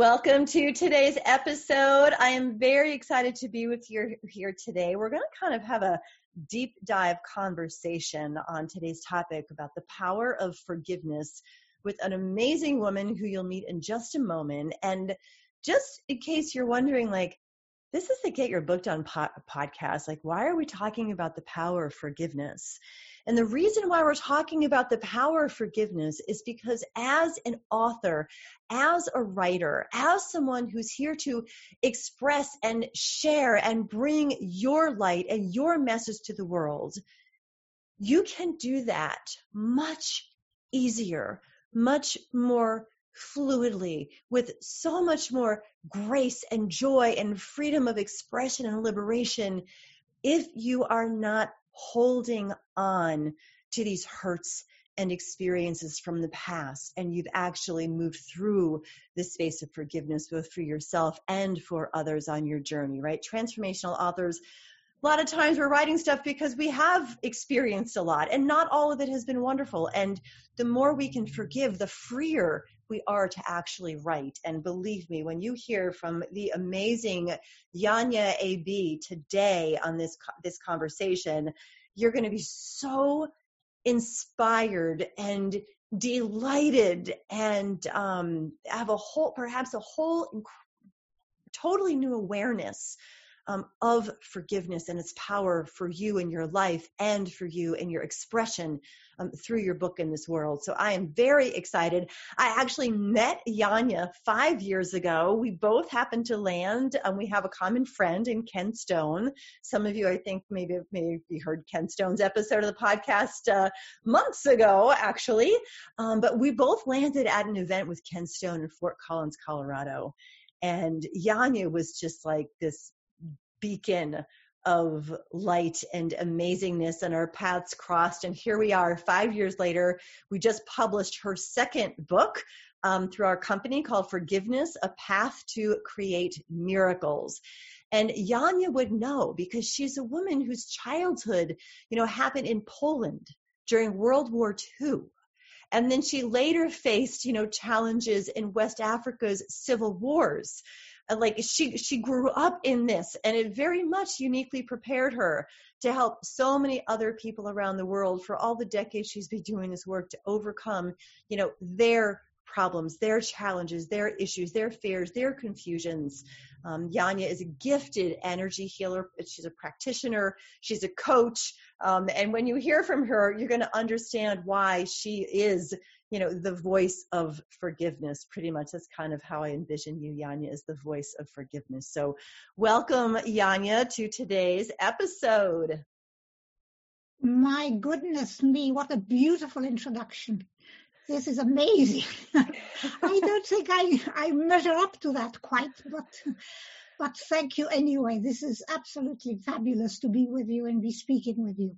Welcome to today's episode. I am very excited to be with you here today. We're going to kind of have a deep dive conversation on today's topic about the power of forgiveness with an amazing woman who you'll meet in just a moment. And just in case you're wondering, like, this is the Get Your Book Done po- podcast. Like, why are we talking about the power of forgiveness? And the reason why we're talking about the power of forgiveness is because as an author, as a writer, as someone who's here to express and share and bring your light and your message to the world, you can do that much easier, much more fluidly with so much more grace and joy and freedom of expression and liberation if you are not holding on to these hurts and experiences from the past. And you've actually moved through this space of forgiveness both for yourself and for others on your journey right? Transformational authors a lot of times we're writing stuff because we have experienced a lot and not all of it has been wonderful. And the more we can forgive the freer we are to actually write. And believe me when you hear from the amazing Jania Aebi today on this this conversation you're going to be so inspired and delighted and um, have a whole perhaps a whole inc- totally new awareness um, of forgiveness and its power for you in your life and for you in your expression um, through your book in this world. So I am very excited. I actually met Jania five years ago. We both happened to land. Um, we have a common friend in Ken Stone. Some of you, I think, maybe maybe heard Ken Stone's episode of the podcast uh, months ago, actually. Um, but we both landed at an event with Ken Stone in Fort Collins, Colorado and Jania was just like this beacon of light and amazingness and our paths crossed. And here we are five years later. We just published her second book um, through our company called forgiveness a path to create miracles. And jania would know because she's a woman whose childhood you know happened in poland during world war ii and then she later faced you know challenges in west africa's civil wars like she she grew up in this and it very much uniquely prepared her to help so many other people around the world for all the decades she's been doing this work to overcome you know their problems their challenges their issues their fears their confusions. Um, Jania is a gifted energy healer. She's a practitioner. She's a coach. Um, and when you hear from her you're going to understand why she is you know, the voice of forgiveness. Pretty much that's kind of how I envision you, jania is the voice of forgiveness. So welcome, jania to today's episode. My goodness me, what a beautiful introduction. This is amazing. I don't think I, I measure up to that quite, but but thank you anyway. This is absolutely fabulous to be with you and be speaking with you.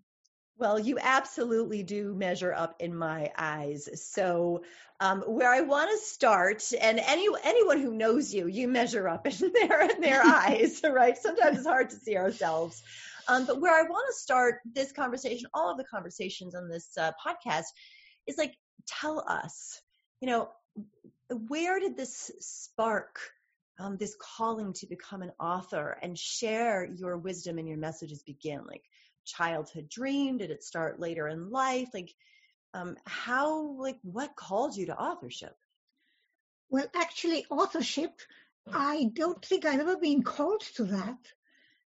Well, you absolutely do measure up in my eyes. So, um, where I want to start, and any anyone who knows you, you measure up in their in their eyes, right? Sometimes it's hard to see ourselves. Um, but where I want to start this conversation, all of the conversations on this uh, podcast, is like, tell us, you know, where did this spark? Um, this calling to become an author and share your wisdom and your messages begin like childhood dream? Did it start later in life? Like, um, how, like, what called you to authorship? Well, actually, authorship, I don't think I've ever been called to that.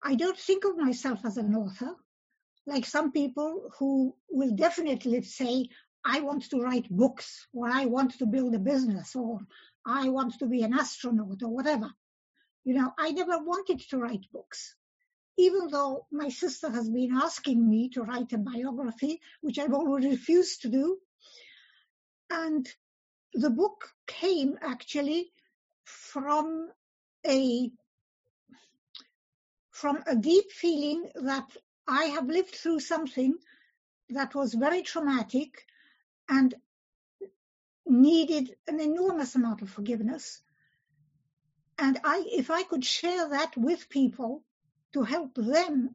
I don't think of myself as an author. Like some people who will definitely say, I want to write books, or I want to build a business, or I want to be an astronaut, or whatever. You know, I never wanted to write books even though my sister has been asking me to write a biography, which I've always refused to do. And the book came actually from a from a deep feeling that I have lived through something that was very traumatic and needed an enormous amount of forgiveness. And I, if I could share that with people to help them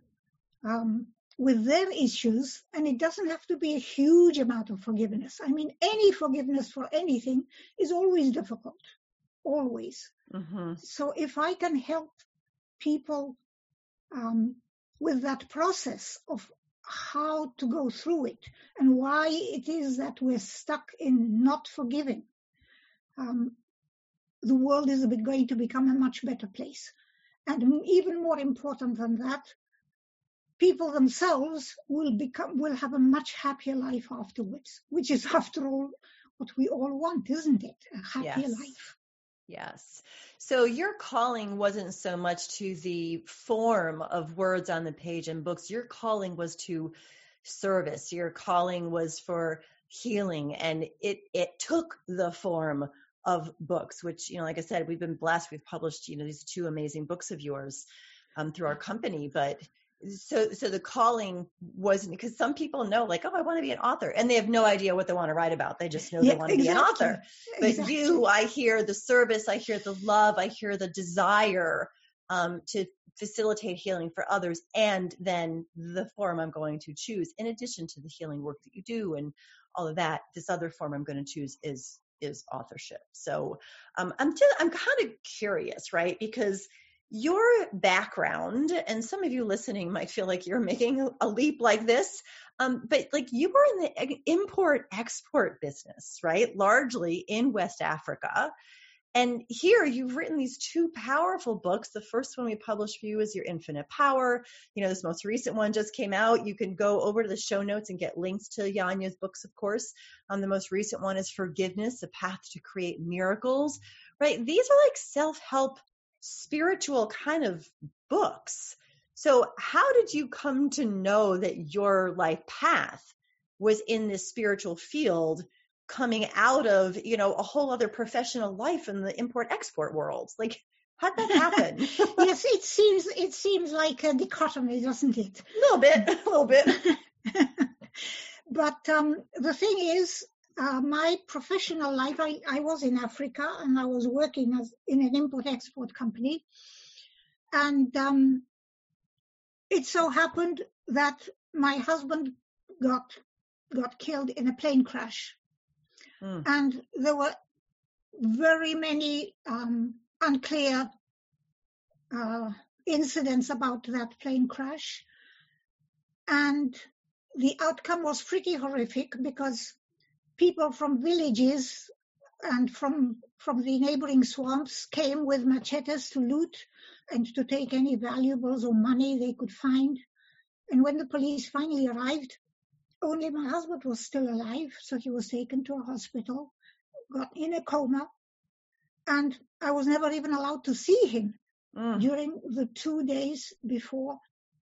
um, with their issues, and it doesn't have to be a huge amount of forgiveness. I mean, any forgiveness for anything is always difficult, always. Mm-hmm. So if I can help people um, with that process of how to go through it and why it is that we're stuck in not forgiving, um, the world is going to become a much better place. And even more important than that, people themselves will become will have a much happier life afterwards, which is after all what we all want, isn't it? A happier yes. life. Yes. So your calling wasn't so much to the form of words on the page and books. Your calling was to service. Your calling was for healing and it it took the form of books which you know like i said we've been blessed we've published you know these two amazing books of yours um, through our company but so so the calling wasn't because some people know like oh i want to be an author and they have no idea what they want to write about they just know yeah, they want to exactly. be an author but exactly. you i hear the service i hear the love i hear the desire um, to facilitate healing for others and then the form i'm going to choose in addition to the healing work that you do and all of that this other form i'm going to choose is is authorship. So um, i'm just i'm kind of curious right? Because your background and some of you listening might feel like you're making a leap like this um, but like you were in the import export business right? Largely in west africa and here you've written these two powerful books. The first one we published for you is your infinite power. You know this most recent one just came out. You can go over to the show notes and get links to jania's books of course. Um, the most recent one is forgiveness a path to create miracles right? These are like self-help spiritual kind of books. So, how did you come to know that your life path was in this spiritual field coming out of, you know, a whole other professional life in the import export world? Like, how'd that happen? yes, it seems it seems like a dichotomy, doesn't it? A little bit, a little bit. but um, the thing is, uh, my professional life, I, I was in Africa and I was working as in an import-export company. And um, it so happened that my husband got got killed in a plane crash, mm. and there were very many um, unclear uh, incidents about that plane crash, and the outcome was pretty horrific because people from villages and from from the neighboring swamps came with machetes to loot and to take any valuables or money they could find. And when the police finally arrived, only my husband was still alive, so he was taken to a hospital, got in a coma, and I was never even allowed to see him mm. during the two days before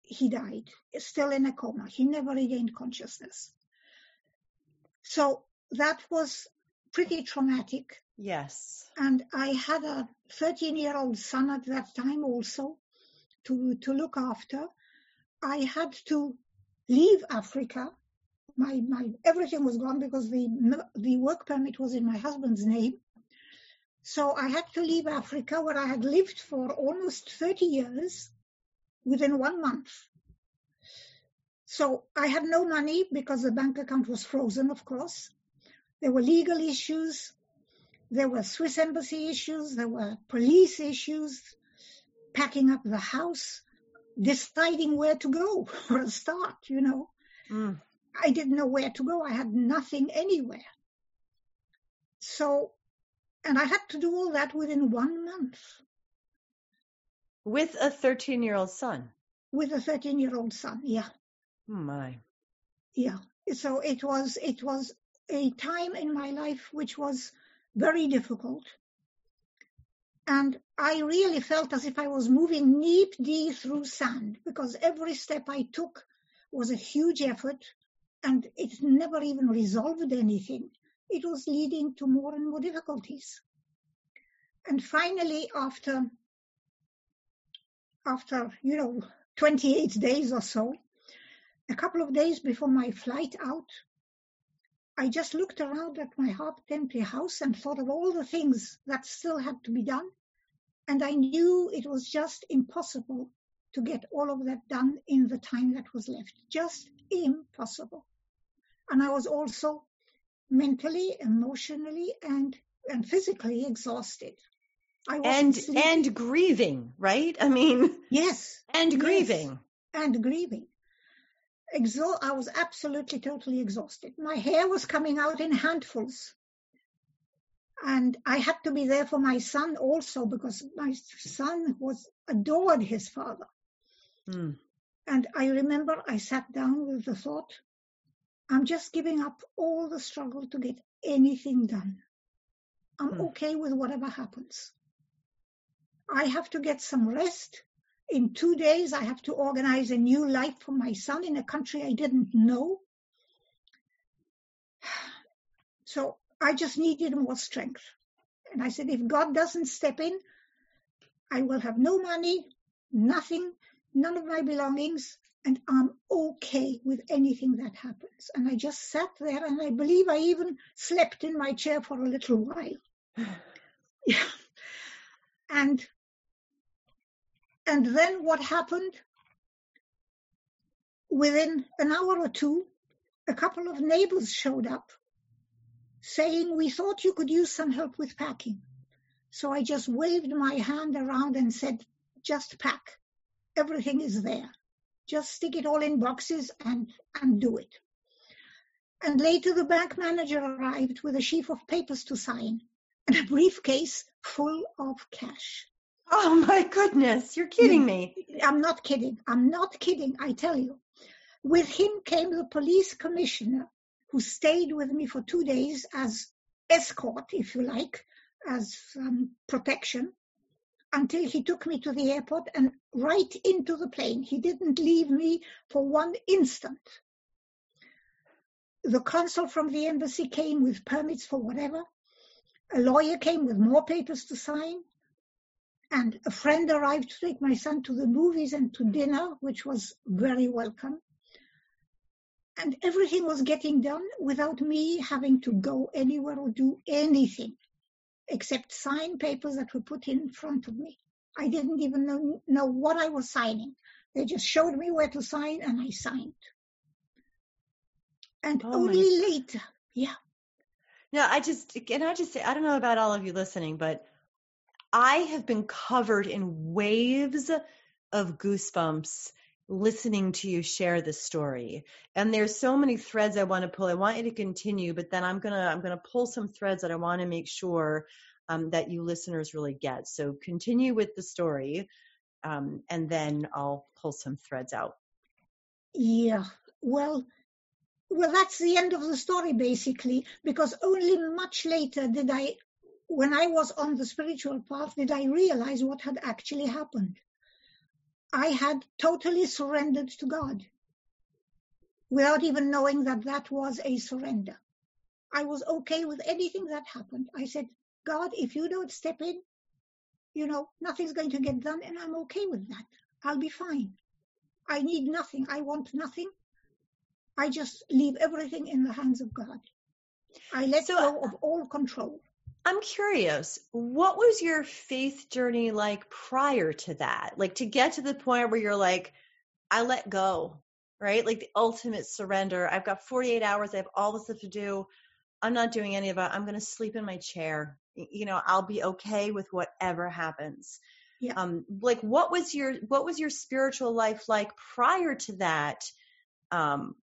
he died, still in a coma. He never regained consciousness. So that was pretty traumatic. Yes. And I had a 13 year old son at that time also to, to look after. I had to leave Africa. My, my, everything was gone because the, the work permit was in my husband's name. So I had to leave Africa where I had lived for almost 30 years within one month. So I had no money because the bank account was frozen, of course. There were legal issues. There were Swiss embassy issues. There were police issues, packing up the house, deciding where to go for a start, you know. Mm. I didn't know where to go. I had nothing anywhere. So, and I had to do all that within one month. With a 13 year old son? With a 13 year old son, yeah. Oh my. Yeah. So it was, it was a time in my life which was very difficult. And I really felt as if I was moving knee deep through sand because every step I took was a huge effort and it never even resolved anything. It was leading to more and more difficulties. And finally, after, after, you know, 28 days or so, a couple of days before my flight out, I just looked around at my half empty house and thought of all the things that still had to be done. And I knew it was just impossible to get all of that done in the time that was left. Just impossible. And I was also mentally, emotionally, and, and physically exhausted. and sleeping. and grieving, right? I mean, yes, and yes, grieving, and grieving. Exo- I was absolutely, totally exhausted. My hair was coming out in handfuls. And I had to be there for my son also because my son was adored his father. Mm. And I remember I sat down with the thought, I'm just giving up all the struggle to get anything done. I'm mm. okay with whatever happens. I have to get some rest in two days, I have to organize a new life for my son in a country I didn't know. So I just needed more strength. And I said, if God doesn't step in, I will have no money, nothing, none of my belongings, and I'm okay with anything that happens. And I just sat there and I believe I even slept in my chair for a little while. yeah. And and then what happened? Within an hour or two, a couple of neighbors showed up saying, We thought you could use some help with packing. So I just waved my hand around and said, Just pack. Everything is there. Just stick it all in boxes and, and do it. And later the bank manager arrived with a sheaf of papers to sign and a briefcase full of cash. Oh my goodness, you're kidding me. I'm not kidding. I'm not kidding, I tell you. With him came the police commissioner who stayed with me for two days as escort, if you like, as um, protection until he took me to the airport and right into the plane. He didn't leave me for one instant. The consul from the embassy came with permits for whatever. A lawyer came with more papers to sign and a friend arrived to take my son to the movies and to dinner, which was very welcome. And everything was getting done without me having to go anywhere or do anything except sign papers that were put in front of me. I didn't even know, know what I was signing. They just showed me where to sign and I signed. And oh only later, yeah. No, I just, can I just say, I don't know about all of you listening, but I have been covered in waves of goosebumps listening to you share this story. And there's so many threads i want to pull. I want you to continue but then i'm gonna i'm gonna pull some threads that i want to make sure um, that you listeners really get. So continue with the story um, and then i'll pull some threads out. Yeah. Well well that's the end of the story basically because only much later did i when I was on the spiritual path, did I realize what had actually happened. I had totally surrendered to God without even knowing that that was a surrender. I was okay with anything that happened. I said, God, if you don't step in, you know, nothing's going to get done, and I'm okay with that. I'll be fine. I need nothing. I want nothing. I just leave everything in the hands of God. I let so, go uh, of all control. I'm curious, what was your faith journey like prior to that? Like to get to the point where you're like, I let go, right? Like the ultimate surrender. I've got 48 hours. I have all this stuff to do. I'm not doing any of it. I'm going to sleep in my chair. You know, I'll be okay with whatever happens. Yeah. Um, like what was your, what was your spiritual life like prior to that? Um,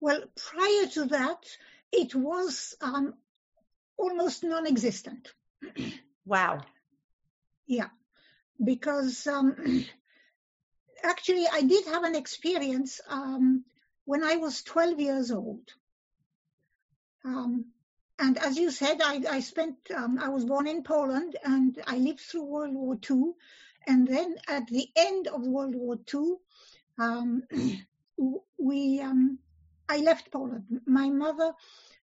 well, prior to that, it was um, almost non-existent. wow. Yeah, because um, actually I did have an experience um, when I was 12 years old. Um, and as you said, I, I spent, um, I was born in Poland and I lived through World War II. And then at the end of World War II, um, we, um, I left Poland. My mother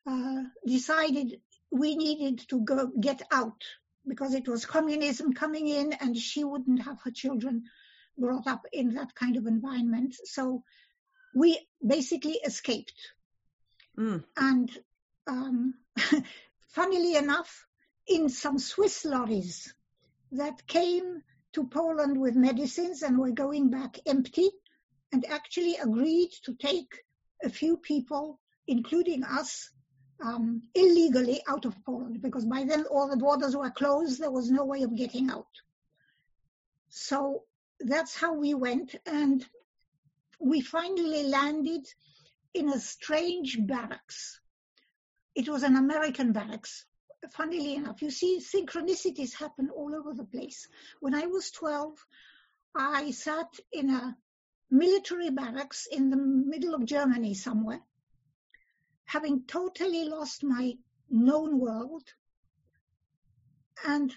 uh, decided we needed to go get out because it was communism coming in and she wouldn't have her children brought up in that kind of environment. So we basically escaped. Mm. And um, funnily enough, in some Swiss lorries that came to Poland with medicines and were going back empty and actually agreed to take a few people, including us, um, illegally out of Poland because by then all the borders were closed. There was no way of getting out. So that's how we went. And we finally landed in a strange barracks. It was an American barracks. Funnily enough, you see, synchronicities happen all over the place. When I was 12, I sat in a military barracks in the middle of Germany somewhere, having totally lost my known world and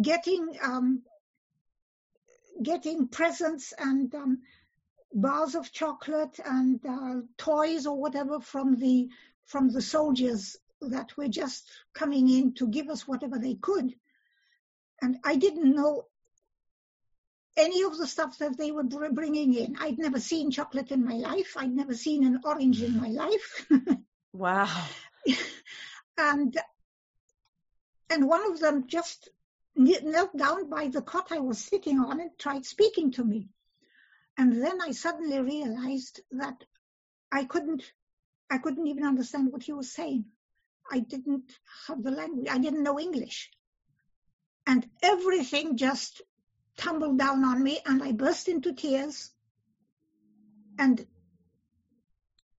getting um, getting presents and um, bars of chocolate and uh, toys or whatever from the from the soldiers that were just coming in to give us whatever they could. And I didn't know any of the stuff that they were bringing in. I'd never seen chocolate in my life. I'd never seen an orange in my mm. life. wow. and and one of them just knelt down by the cot I was sitting on and tried speaking to me. And then I suddenly realized that I couldn't, I couldn't even understand what he was saying. I didn't have the language. I didn't know English. And everything just tumbled down on me and I burst into tears. And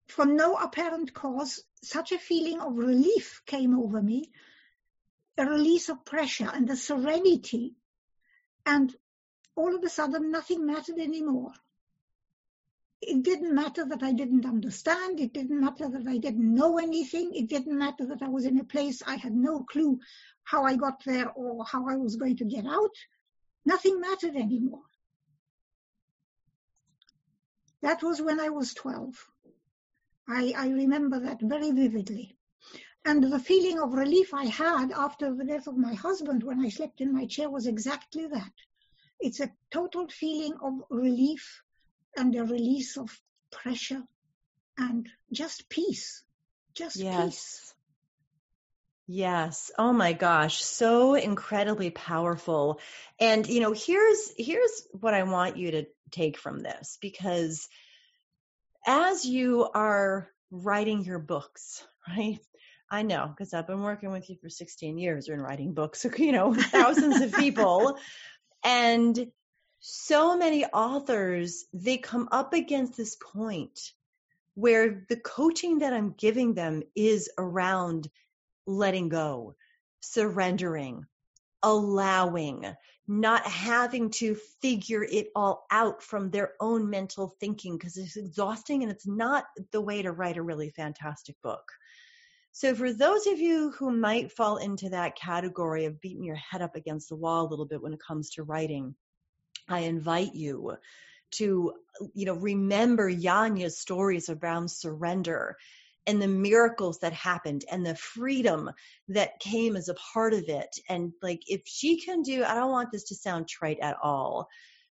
for no apparent cause, such a feeling of relief came over me a release of pressure and a serenity. And all of a sudden, nothing mattered anymore. It didn't matter that I didn't understand. It didn't matter that I didn't know anything. It didn't matter that I was in a place I had no clue how I got there or how I was going to get out. Nothing mattered anymore. That was when I was 12. I, I remember that very vividly. And the feeling of relief I had after the death of my husband when I slept in my chair was exactly that. It's a total feeling of relief and a release of pressure and just peace. Just yes. peace. Yes. Oh my gosh, so incredibly powerful. And you know, here's here's what I want you to take from this because as you are writing your books, right? I know because I've been working with you for 16 years and writing books, you know, thousands of people. And so many authors, they come up against this point where the coaching that I'm giving them is around letting go, surrendering, allowing, not having to figure it all out from their own mental thinking because it's exhausting and it's not the way to write a really fantastic book. So, for those of you who might fall into that category of beating your head up against the wall a little bit when it comes to writing, I invite you to, you know, remember Jania's stories around surrender and the miracles that happened and the freedom that came as a part of it. And like, if she can do, I don't want this to sound trite at all,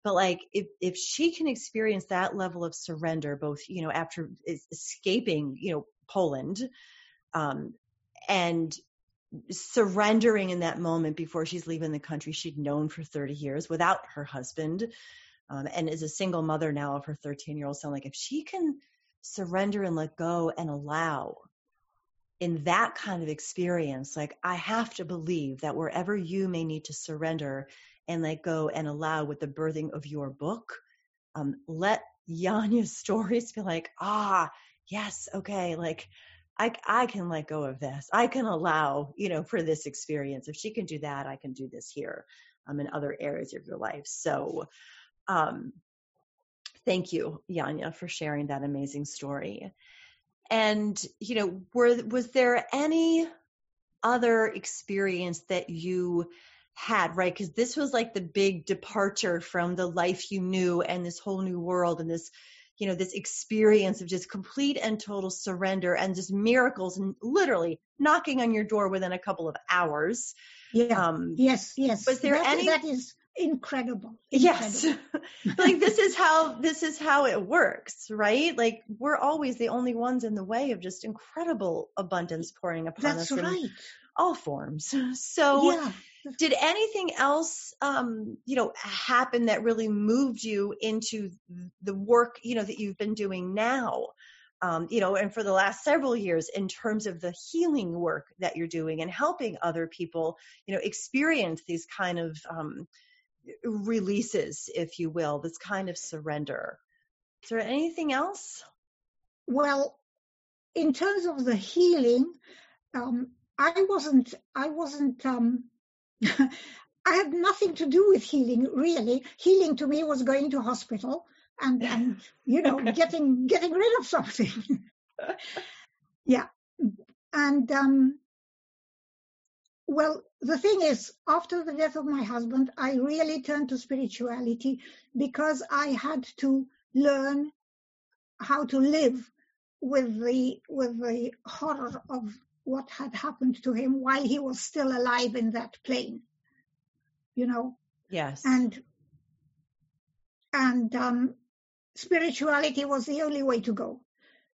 but like if if she can experience that level of surrender both you know after escaping you know poland um, and surrendering in that moment before she's leaving the country she'd known for 30 years without her husband um, and is a single mother now of her 13 year old son like if she can surrender and let go and allow in that kind of experience like i have to believe that wherever you may need to surrender and let go and allow with the birthing of your book um, let jania's stories be like ah yes okay like I, I can let go of this. I can allow, you know, for this experience. If she can do that, I can do this here um, in other areas of your life. So, um, thank you, Jania, for sharing that amazing story. And, you know, were, was there any other experience that you had, right? Because this was like the big departure from the life you knew and this whole new world and this, you know, this experience of just complete and total surrender and just miracles and literally knocking on your door within a couple of hours. Yeah. Um, yes, yes. Was there that, any? That is incredible. incredible. Yes. like this is how this is how it works, right? Like we're always the only ones in the way of just incredible abundance pouring upon That's us right. in all forms. So yeah. did anything else um, you know happen that really moved you into the work you know that you've been doing now um, you know and for the last several years in terms of the healing work that you're doing and helping other people you know experience these kind of um, releases if you will this kind of surrender is there anything else well in terms of the healing um, i wasn't i wasn't um, I had nothing to do with healing, really. Healing to me was going to hospital and, and you know, getting getting rid of something. yeah. And um, well, the thing is, after the death of my husband, I really turned to spirituality because I had to learn how to live with the with the horror of what had happened to him while he was still alive in that plane you know? Yes. And and um, spirituality was the only way to go.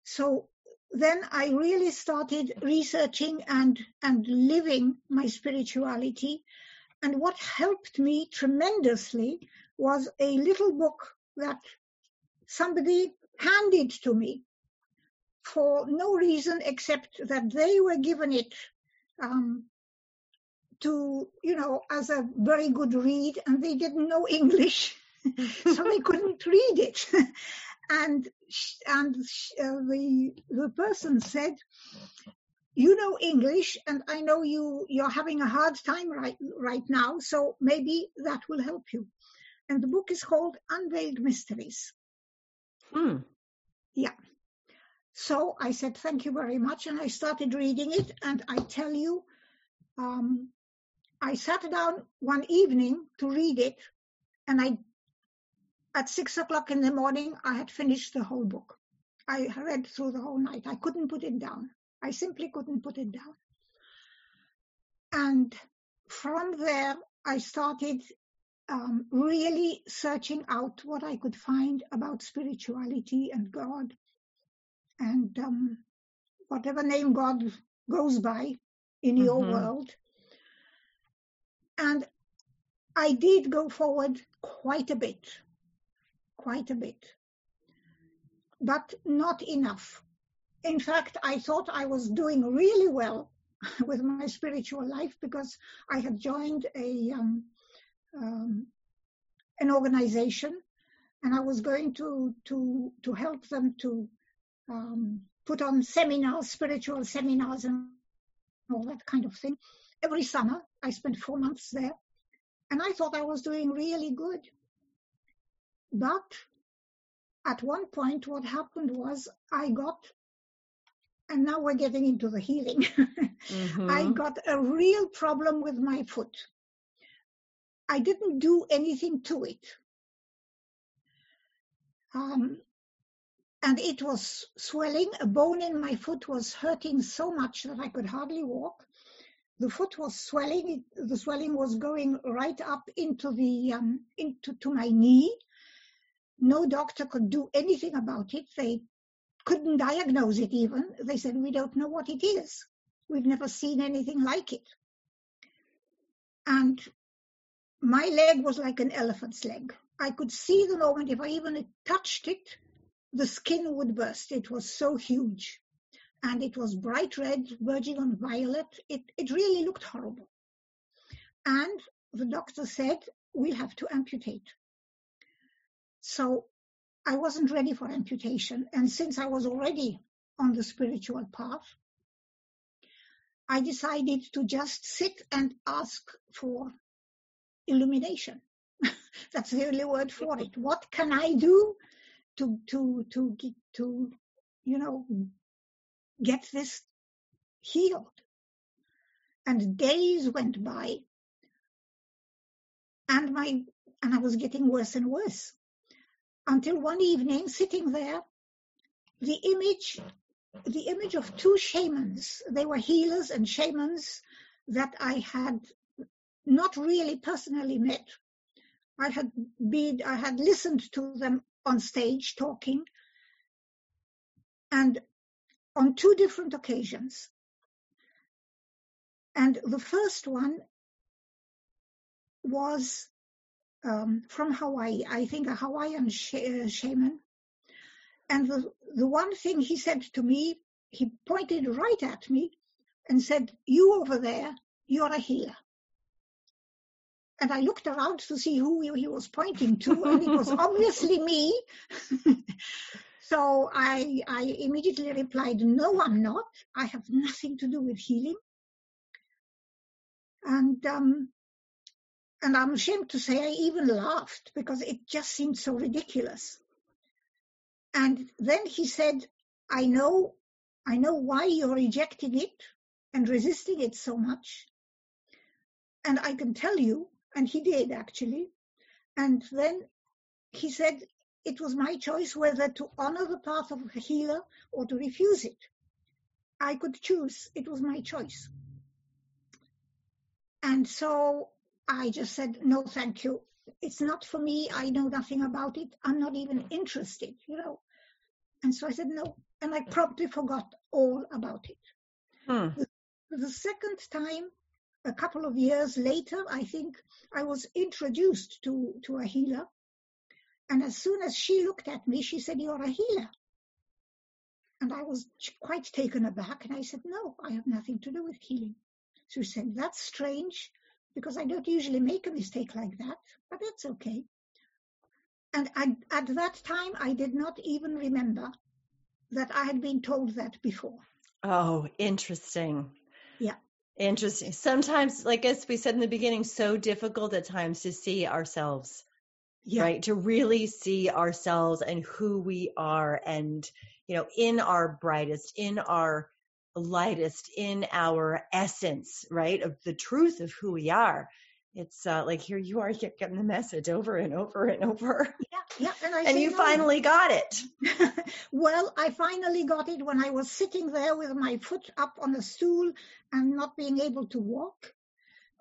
So then i really started researching and and living my spirituality and what helped me tremendously was a little book that somebody handed to me for no reason except that they were given it um, to, you know, as a very good read, and they didn't know English, so they couldn't read it. and and uh, the the person said, "You know English, and I know you you're having a hard time right right now, so maybe that will help you." And the book is called Unveiled Mysteries. Hmm. Yeah. So I said, thank you very much. And I started reading it. And I tell you, um, I sat down one evening to read it. And I, at six o'clock in the morning, I had finished the whole book. I read through the whole night. I couldn't put it down. I simply couldn't put it down. And from there, I started um, really searching out what I could find about spirituality and God and um, whatever name God goes by in your Mhm. world. And I did go forward quite a bit, quite a bit, but not enough. In fact, I thought I was doing really well with my spiritual life because I had joined a um, um, an organization, and I was going to to to help them to um, put on seminars, spiritual seminars, and all that kind of thing. Every summer, I spent four months there, and I thought I was doing really good. But at one point, what happened was I got, and now we're getting into the healing, Mhm. I got a real problem with my foot. I didn't do anything to it. Um, and it was swelling. A bone in my foot was hurting so much that I could hardly walk. The foot was swelling. It, the swelling was going right up into the um, into to my knee. No doctor could do anything about it. They couldn't diagnose it even. They said we don't know what it is. We've never seen anything like it. And my leg was like an elephant's leg. I could see the moment if I even touched it, the skin would burst. It was so huge. And it was bright red, verging on violet. It, it really looked horrible. And the doctor said, we'll have to amputate. So I wasn't ready for amputation. And since I was already on the spiritual path, I decided to just sit and ask for illumination. That's the only word for it. What can I do to to to get- to you know get this healed. And days went by and my, and I was getting worse and worse until one evening sitting there, the image, the image of two shamans, they were healers and shamans that I had not really personally met. I had been, I had listened to them on stage talking and on two different occasions. And the first one was um, from Hawaii, I think a Hawaiian sh- uh, shaman. And the, the one thing he said to me, he pointed right at me and said, You over there, you're a healer. And I looked around to see who he was pointing to, and it was obviously me. so I, I immediately replied, No, I'm not. I have nothing to do with healing. And um, and I'm ashamed to say I even laughed because it just seemed so ridiculous. And then he said, I know, I know why you're rejecting it and resisting it so much. And I can tell you, and he did actually. And then he said, it was my choice whether to honor the path of a healer or to refuse it. I could choose. It was my choice. And so I just said, no, thank you. It's not for me. I know nothing about it. I'm not even interested, you know. And so I said, no. And I promptly forgot all about it. Hmm. The, the second time, a couple of years later, I think I was introduced to, to a healer. And as soon as she looked at me, she said, You're a healer. And I was quite taken aback. And I said, No, I have nothing to do with healing. So she said, That's strange because I don't usually make a mistake like that, but that's okay. And I, at that time, I did not even remember that I had been told that before. Oh, interesting. Yeah. Interesting. Sometimes, like as we said in the beginning, so difficult at times to see ourselves, yeah. right? To really see ourselves and who we are and, you know, in our brightest, in our lightest in our essence, right? Of the truth of who we are. It's uh, like here you are getting the message over and over and over. Yeah, yeah. And, and you no. finally got it. well, I finally got it when I was sitting there with my foot up on a stool and not being able to walk.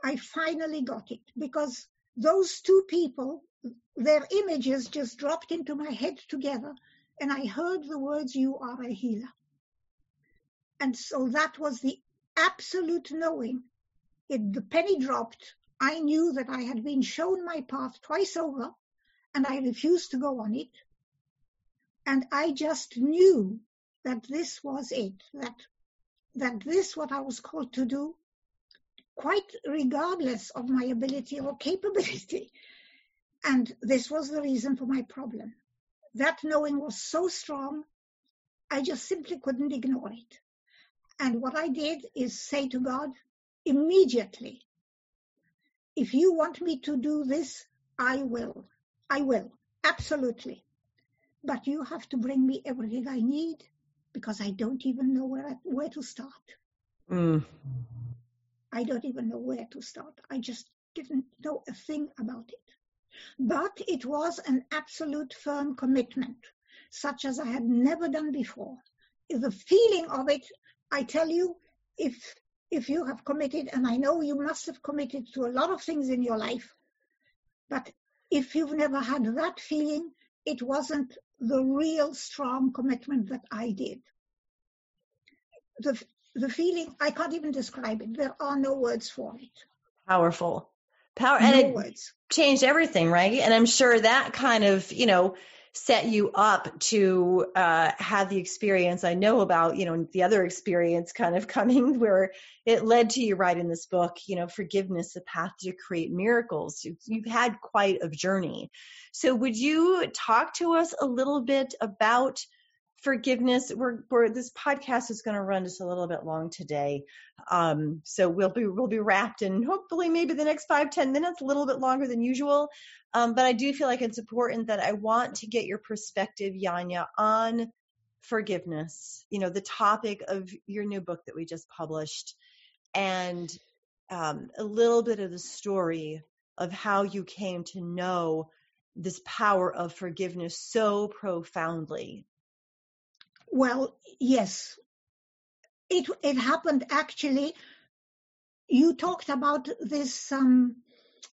I finally got it because those two people, their images just dropped into my head together, and I heard the words, You are a healer. And so that was the absolute knowing. It, the penny dropped. I knew that I had been shown my path twice over and I refused to go on it. And I just knew that this was it, that, that this what I was called to do, quite regardless of my ability or capability. And this was the reason for my problem. That knowing was so strong, I just simply couldn't ignore it. And what I did is say to God immediately, if you want me to do this, I will. I will. Absolutely. But you have to bring me everything I need because I don't even know where, where to start. Mm. I don't even know where to start. I just didn't know a thing about it. But it was an absolute firm commitment, such as I had never done before. The feeling of it I tell you, if if you have committed, and I know you must have committed to a lot of things in your life, but if you've never had that feeling, it wasn't the real strong commitment that I did. The the feeling I can't even describe it. There are no words for it. Powerful. Power no and it words. changed everything, right? And I'm sure that kind of, you know, set you up to uh, have the experience I know about, you know, the other experience kind of coming where it led to you writing this book, you know, Forgiveness, the Path to Create Miracles. You've, you've had quite a journey. So would you talk to us a little bit about forgiveness. We're, we're, this podcast is going to run just a little bit long today. Um, so we'll be we'll be wrapped in hopefully maybe the next five ten minutes a little bit longer than usual. Um, but i do feel like it's important that i want to get your perspective Jania, on forgiveness, you know, the topic of your new book that we just published, and um, a little bit of the story of how you came to know this power of forgiveness so profoundly. Well, yes. It it happened actually. You talked about this um,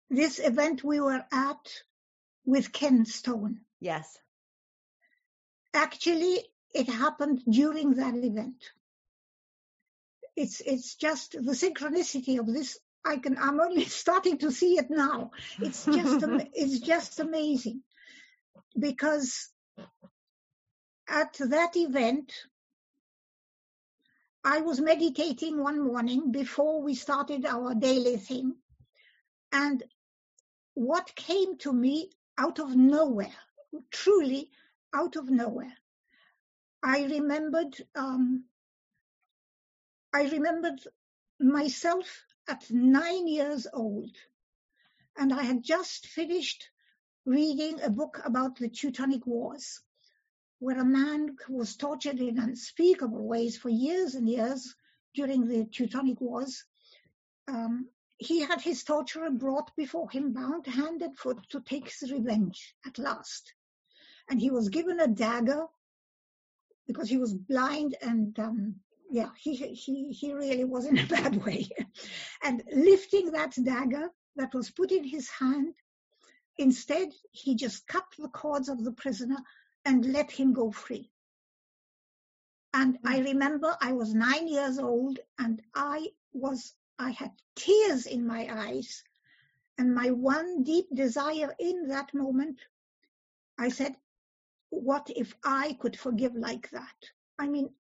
this event we were at with Ken Stone. Yes. Actually, it happened during that event. It's it's just the synchronicity of this. I can I'm only starting to see it now. It's just it's just amazing because at that event, I was meditating one morning before we started our daily thing. And what came to me out of nowhere, truly out of nowhere, I remembered, um, I remembered myself at nine years old. And I had just finished reading a book about the Teutonic Wars where a man was tortured in unspeakable ways for years and years during the Teutonic Wars. Um, he had his torturer brought before him, bound hand and foot, to take his revenge at last. And he was given a dagger because he was blind and um, yeah, he, he, he really was in a bad way. and lifting that dagger that was put in his hand, instead, he just cut the cords of the prisoner and let him go free. And I hmm. remember I was nine years old and I was, I had tears in my eyes. And my one deep desire in that moment, I said, what if I could forgive like that? I mean,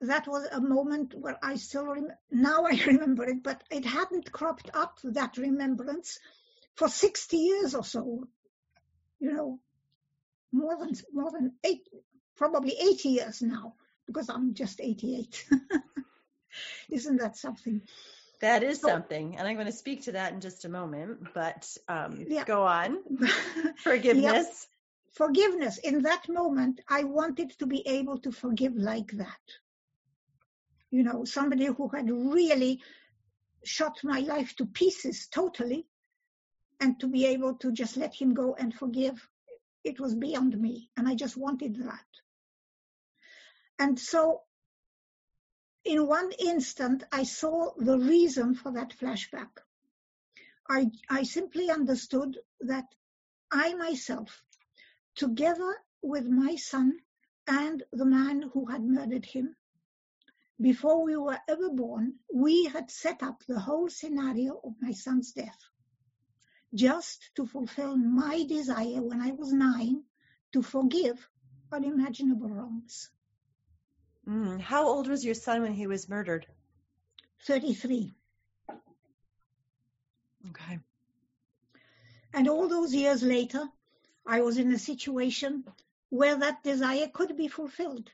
that was a moment where I still rem- now I remember it, but it hadn't cropped up that remembrance for 60 years or so. You know, more than more than eight, probably 80 years now, because I'm just 88. Isn't that something? That is so, something, and I'm going to speak to that in just a moment. But um, yeah. go on. Forgiveness. Yeah. Forgiveness. In that moment, I wanted to be able to forgive like that. You know, somebody who had really shot my life to pieces totally, and to be able to just let him go and forgive it was beyond me, and I just wanted that. And so, in one instant, I saw the reason for that flashback. I, I simply understood that I myself, together with my son and the man who had murdered him, before we were ever born, we had set up the whole scenario of my son's death just to fulfill my desire when I was nine to forgive unimaginable wrongs. Mm. How old was your son when he was murdered? 33. Okay. And all those years later, I was in a situation where that desire could be fulfilled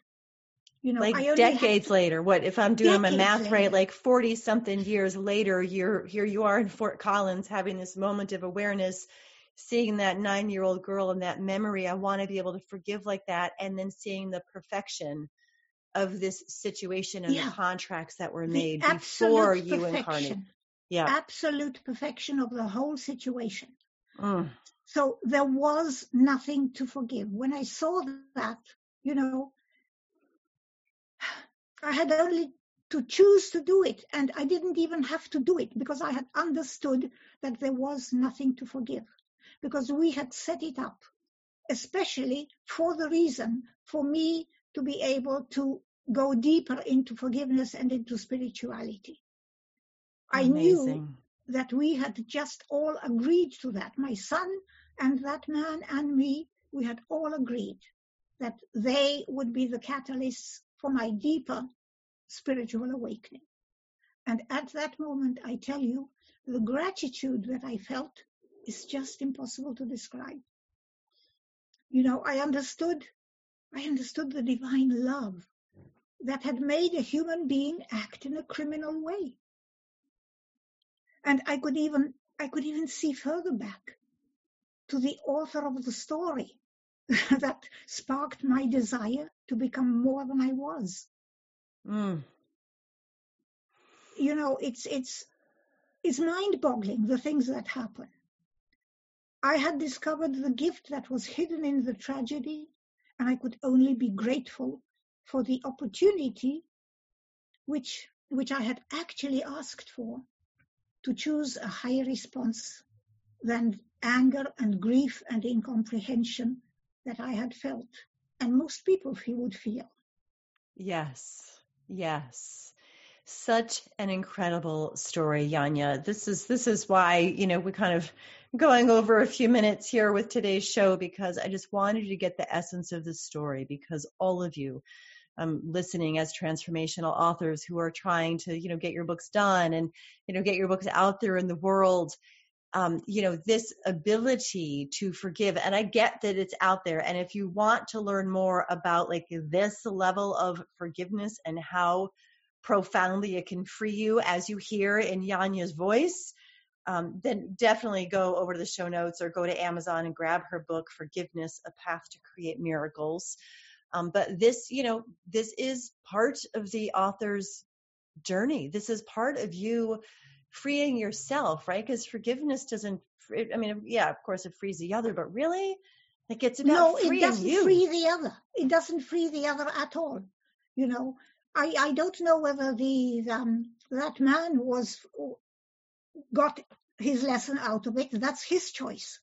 you know, like decades later. What if I'm doing my math later. right? Like 40 something years later, you're here you are in Fort Collins having this moment of awareness, seeing that nine year old girl and that memory. I want to be able to forgive like that. And then seeing the perfection of this situation and yeah. the contracts that were made before you incarnate. Yeah. Absolute perfection of the whole situation. Mm. So there was nothing to forgive. When I saw that, you know, I had only to choose to do it, and I didn't even have to do it because I had understood that there was nothing to forgive because we had set it up, especially for the reason for me to be able to go deeper into forgiveness and into spirituality. Amazing. I knew that we had just all agreed to that. My son and that man and me, we had all agreed that they would be the catalysts for my deeper spiritual awakening. And at that moment, I tell you, the gratitude that I felt is just impossible to describe. You know, I understood, I understood the divine love that had made a human being act in a criminal way. And I could even, I could even see further back to the author of the story that sparked my desire to become more than I was. Mm. You know, it's it's it's mind-boggling the things that happen. I had discovered the gift that was hidden in the tragedy, and I could only be grateful for the opportunity which which I had actually asked for to choose a higher response than anger and grief and incomprehension that I had felt, and most people would feel. Yes, yes. Such an incredible story, Jania. This is this is why, you know, we kind of going over a few minutes here with today's show because I just wanted to get the essence of the story because all of you um, listening as transformational authors who are trying to, you know, get your books done and, you know, get your books out there in the world. Um, you know, this ability to forgive. And I get that it's out there. And if you want to learn more about like this level of forgiveness and how profoundly it can free you as you hear in Jania's voice, um, then definitely go over to the show notes or go to Amazon and grab her book, Forgiveness, A Path to Create Miracles. Um, but this, you know, this is part of the author's journey. This is part of you freeing yourself, right? Because forgiveness doesn't, I mean, yeah, of course it frees the other, but really, like it's about no, it doesn't you. free the other. It doesn't free the other at all. You know, I, I don't know whether the um, that man was got his lesson out of it. That's his choice.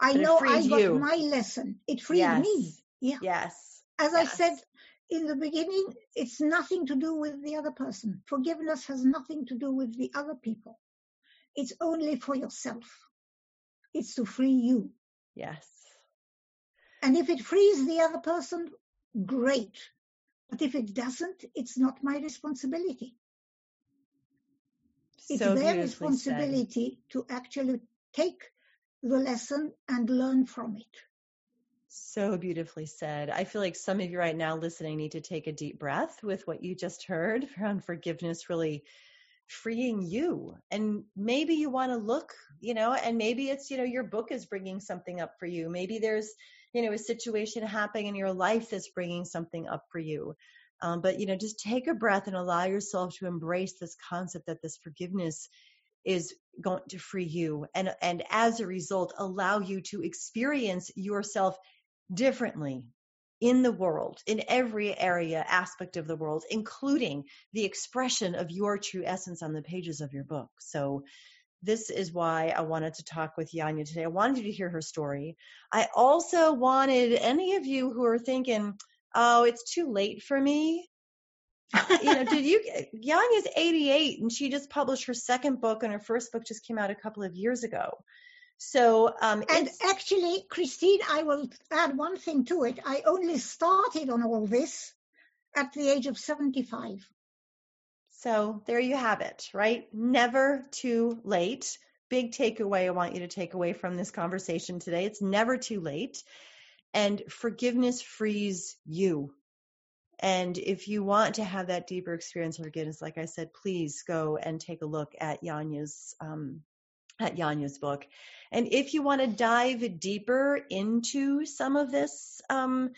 I But know I got you. my lesson. It freed Yes. me. Yeah. Yes. As I said in the beginning, it's nothing to do with the other person. Forgiveness has nothing to do with the other people. It's only for yourself. It's to free you. Yes. And if it frees the other person, great. But if it doesn't, it's not my responsibility. It's so their beautifully said. responsibility to actually take the lesson and learn from it. So beautifully said. I feel like some of you right now listening need to take a deep breath with what you just heard around forgiveness really freeing you. And maybe you want to look, you know, and maybe it's, you know, your book is bringing something up for you. Maybe there's, you know, a situation happening in your life that's bringing something up for you. Um, but, you know, just take a breath and allow yourself to embrace this concept that this forgiveness is going to free you and and as a result allow you to experience yourself differently in the world, in every area, aspect of the world, including the expression of your true essence on the pages of your book. So, this is why I wanted to talk with Jania today. I wanted you to hear her story. I also wanted any of you who are thinking, oh, it's too late for me. you know, did you? Jania's 88 and she just published her second book, and her first book just came out a couple of years ago. So, um, And actually, Christine, I will add one thing to it. I only started on all this at the age of 75. So there you have it, right? Never too late. Big takeaway I want you to take away from this conversation today. It's never too late. And forgiveness frees you. And if you want to have that deeper experience of forgiveness, like I said, please go and take a look at Jania's um, at Jania's book. And if you want to dive deeper into some of this, um,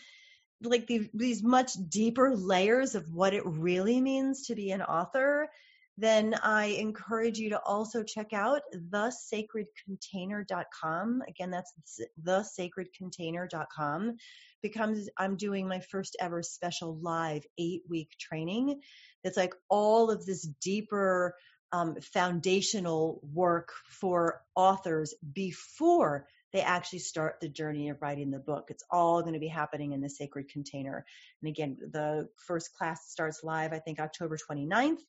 like the, these much deeper layers of what it really means to be an author, then I encourage you to also check out thesacredcontainer.com. Again, that's thesacredcontainer.com because I'm doing my first ever special live eight week training. That's like all of this deeper um, foundational work for authors before they actually start the journey of writing the book. It's all going to be happening in the sacred container. And again, the first class starts live, I think, October 29th.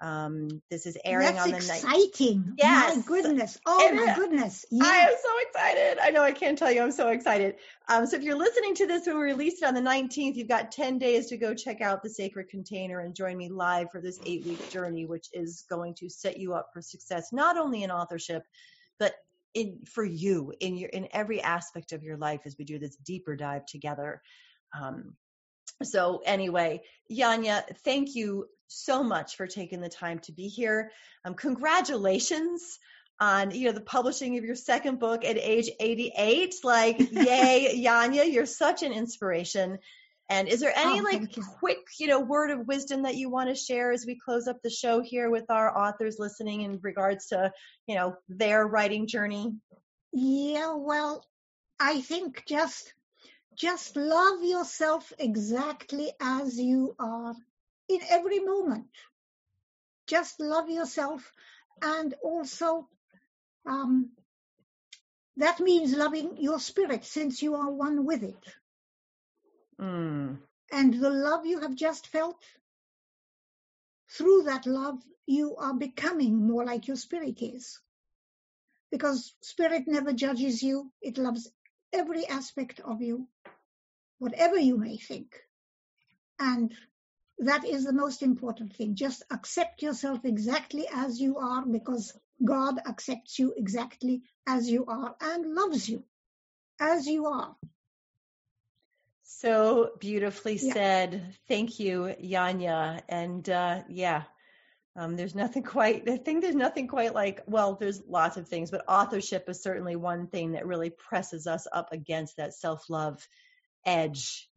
Um, this is airing That's on the night. exciting. Yes. My goodness. Oh, It my goodness. I am so excited. I know I can't tell you. I'm so excited. Um, so if you're listening to this when we release it on the 19th, you've got 10 days to go check out the Sacred Container and join me live for this eight week journey, which is going to set you up for success, not only in authorship, but in for you in your in every aspect of your life as we do this deeper dive together. Um, so anyway, jania thank you so much for taking the time to be here. Um, congratulations on you know the publishing of your second book at age 88 like yay jania you're such an inspiration and is there any Oh, like you. quick you know word of wisdom that you want to share as we close up the show here with our authors listening in regards to you know their writing journey Yeah, well, I think just just love yourself exactly as you are in every moment. Just love yourself and also um, that means loving your spirit since you are one with it. Mm. And the love you have just felt, through that love, you are becoming more like your spirit is. Because spirit never judges you, it loves every aspect of you, whatever you may think. And that is the most important thing. Just accept yourself exactly as you are because God accepts you exactly as you are and loves you as you are. So beautifully Yeah. said. Thank you, Jania. And uh, yeah, um, there's nothing quite, I think there's nothing quite like, well, there's lots of things, but authorship is certainly one thing that really presses us up against that self love edge.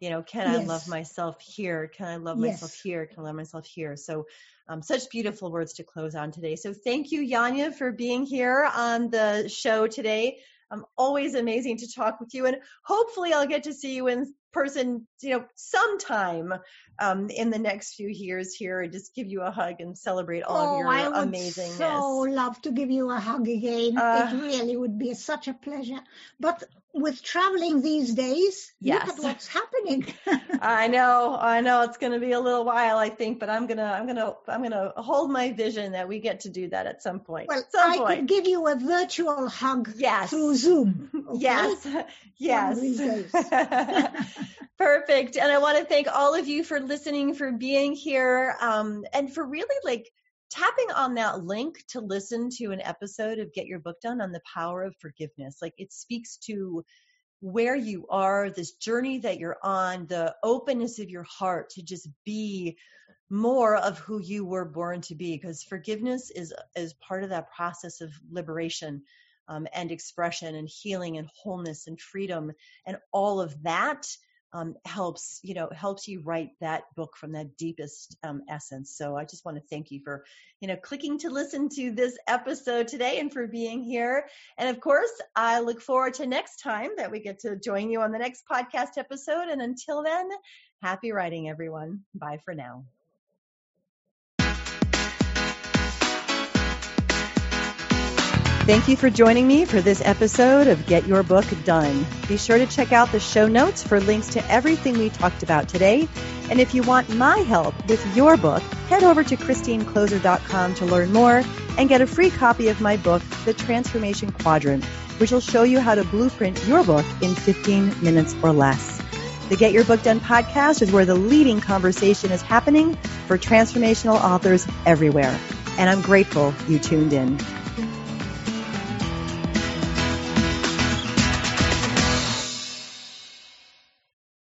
You know, can I love myself here? Can I love myself here? Can I love myself here? So, um, such beautiful words to close on today. So, thank you, Jania, for being here on the show today. Um, always amazing to talk with you, and hopefully, I'll get to see you in person, you know, sometime um, in the next few years here, and just give you a hug and celebrate all of oh, your I would amazingness. so love to give you a hug again. Uh, it really would be such a pleasure. But with traveling these days, Yes. look at what's happening. I know, I know it's going to be a little while, I think, but I'm gonna, I'm gonna, I'm gonna hold my vision that we get to do that at some point. well, some I point. could give you a virtual hug Yes. through Zoom. okay? Yes, yes. Perfect. And I want to thank all of you for listening, for being here, um, and for really like tapping on that link to listen to an episode of Get Your Book Done on the power of forgiveness. Like it speaks to where you are, this journey that you're on, the openness of your heart to just be more of who you were born to be because forgiveness is is part of that process of liberation um, and expression and healing and wholeness and freedom and all of that um, helps you know helps you write that book from that deepest um, essence. So i just want to thank you for you know clicking to listen to this episode today and for being here. And of course i look forward to next time that we get to join you on the next podcast episode. And until then happy writing everyone. Bye for now Thank you for joining me for this episode of Get Your Book Done. Be sure to check out the show notes for links to everything we talked about today. And if you want my help with your book, head over to ChristineKloser.com to learn more and get a free copy of my book, The Transformation Quadrant, which will show you how to blueprint your book in 15 minutes or less. The Get Your Book Done podcast is where the leading conversation is happening for transformational authors everywhere. And I'm grateful you tuned in.